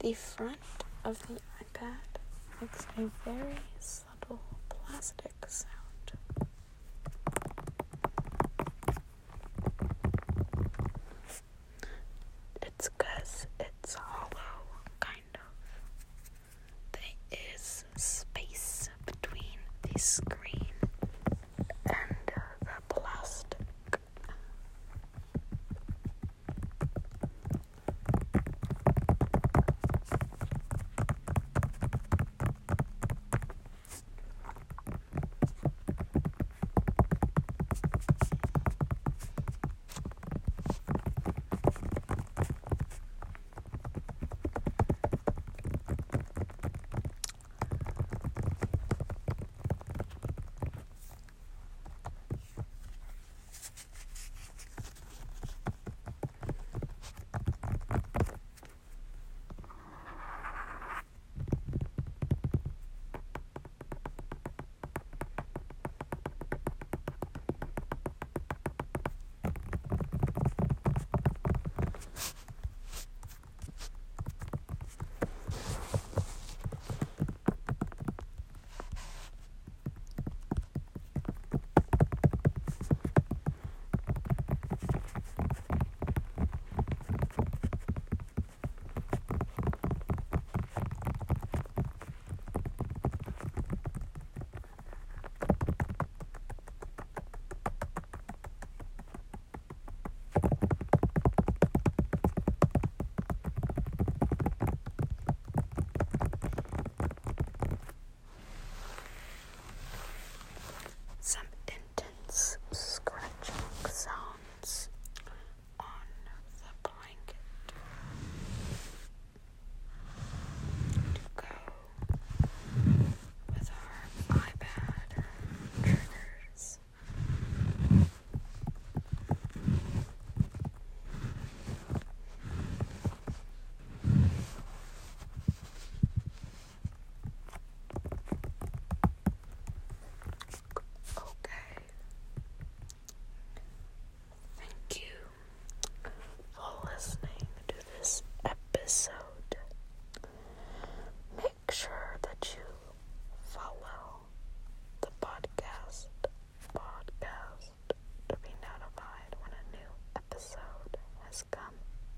The front of the iPad makes a very subtle plastic sound. It's because it's hollow, kind of. There is space between the screen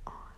on.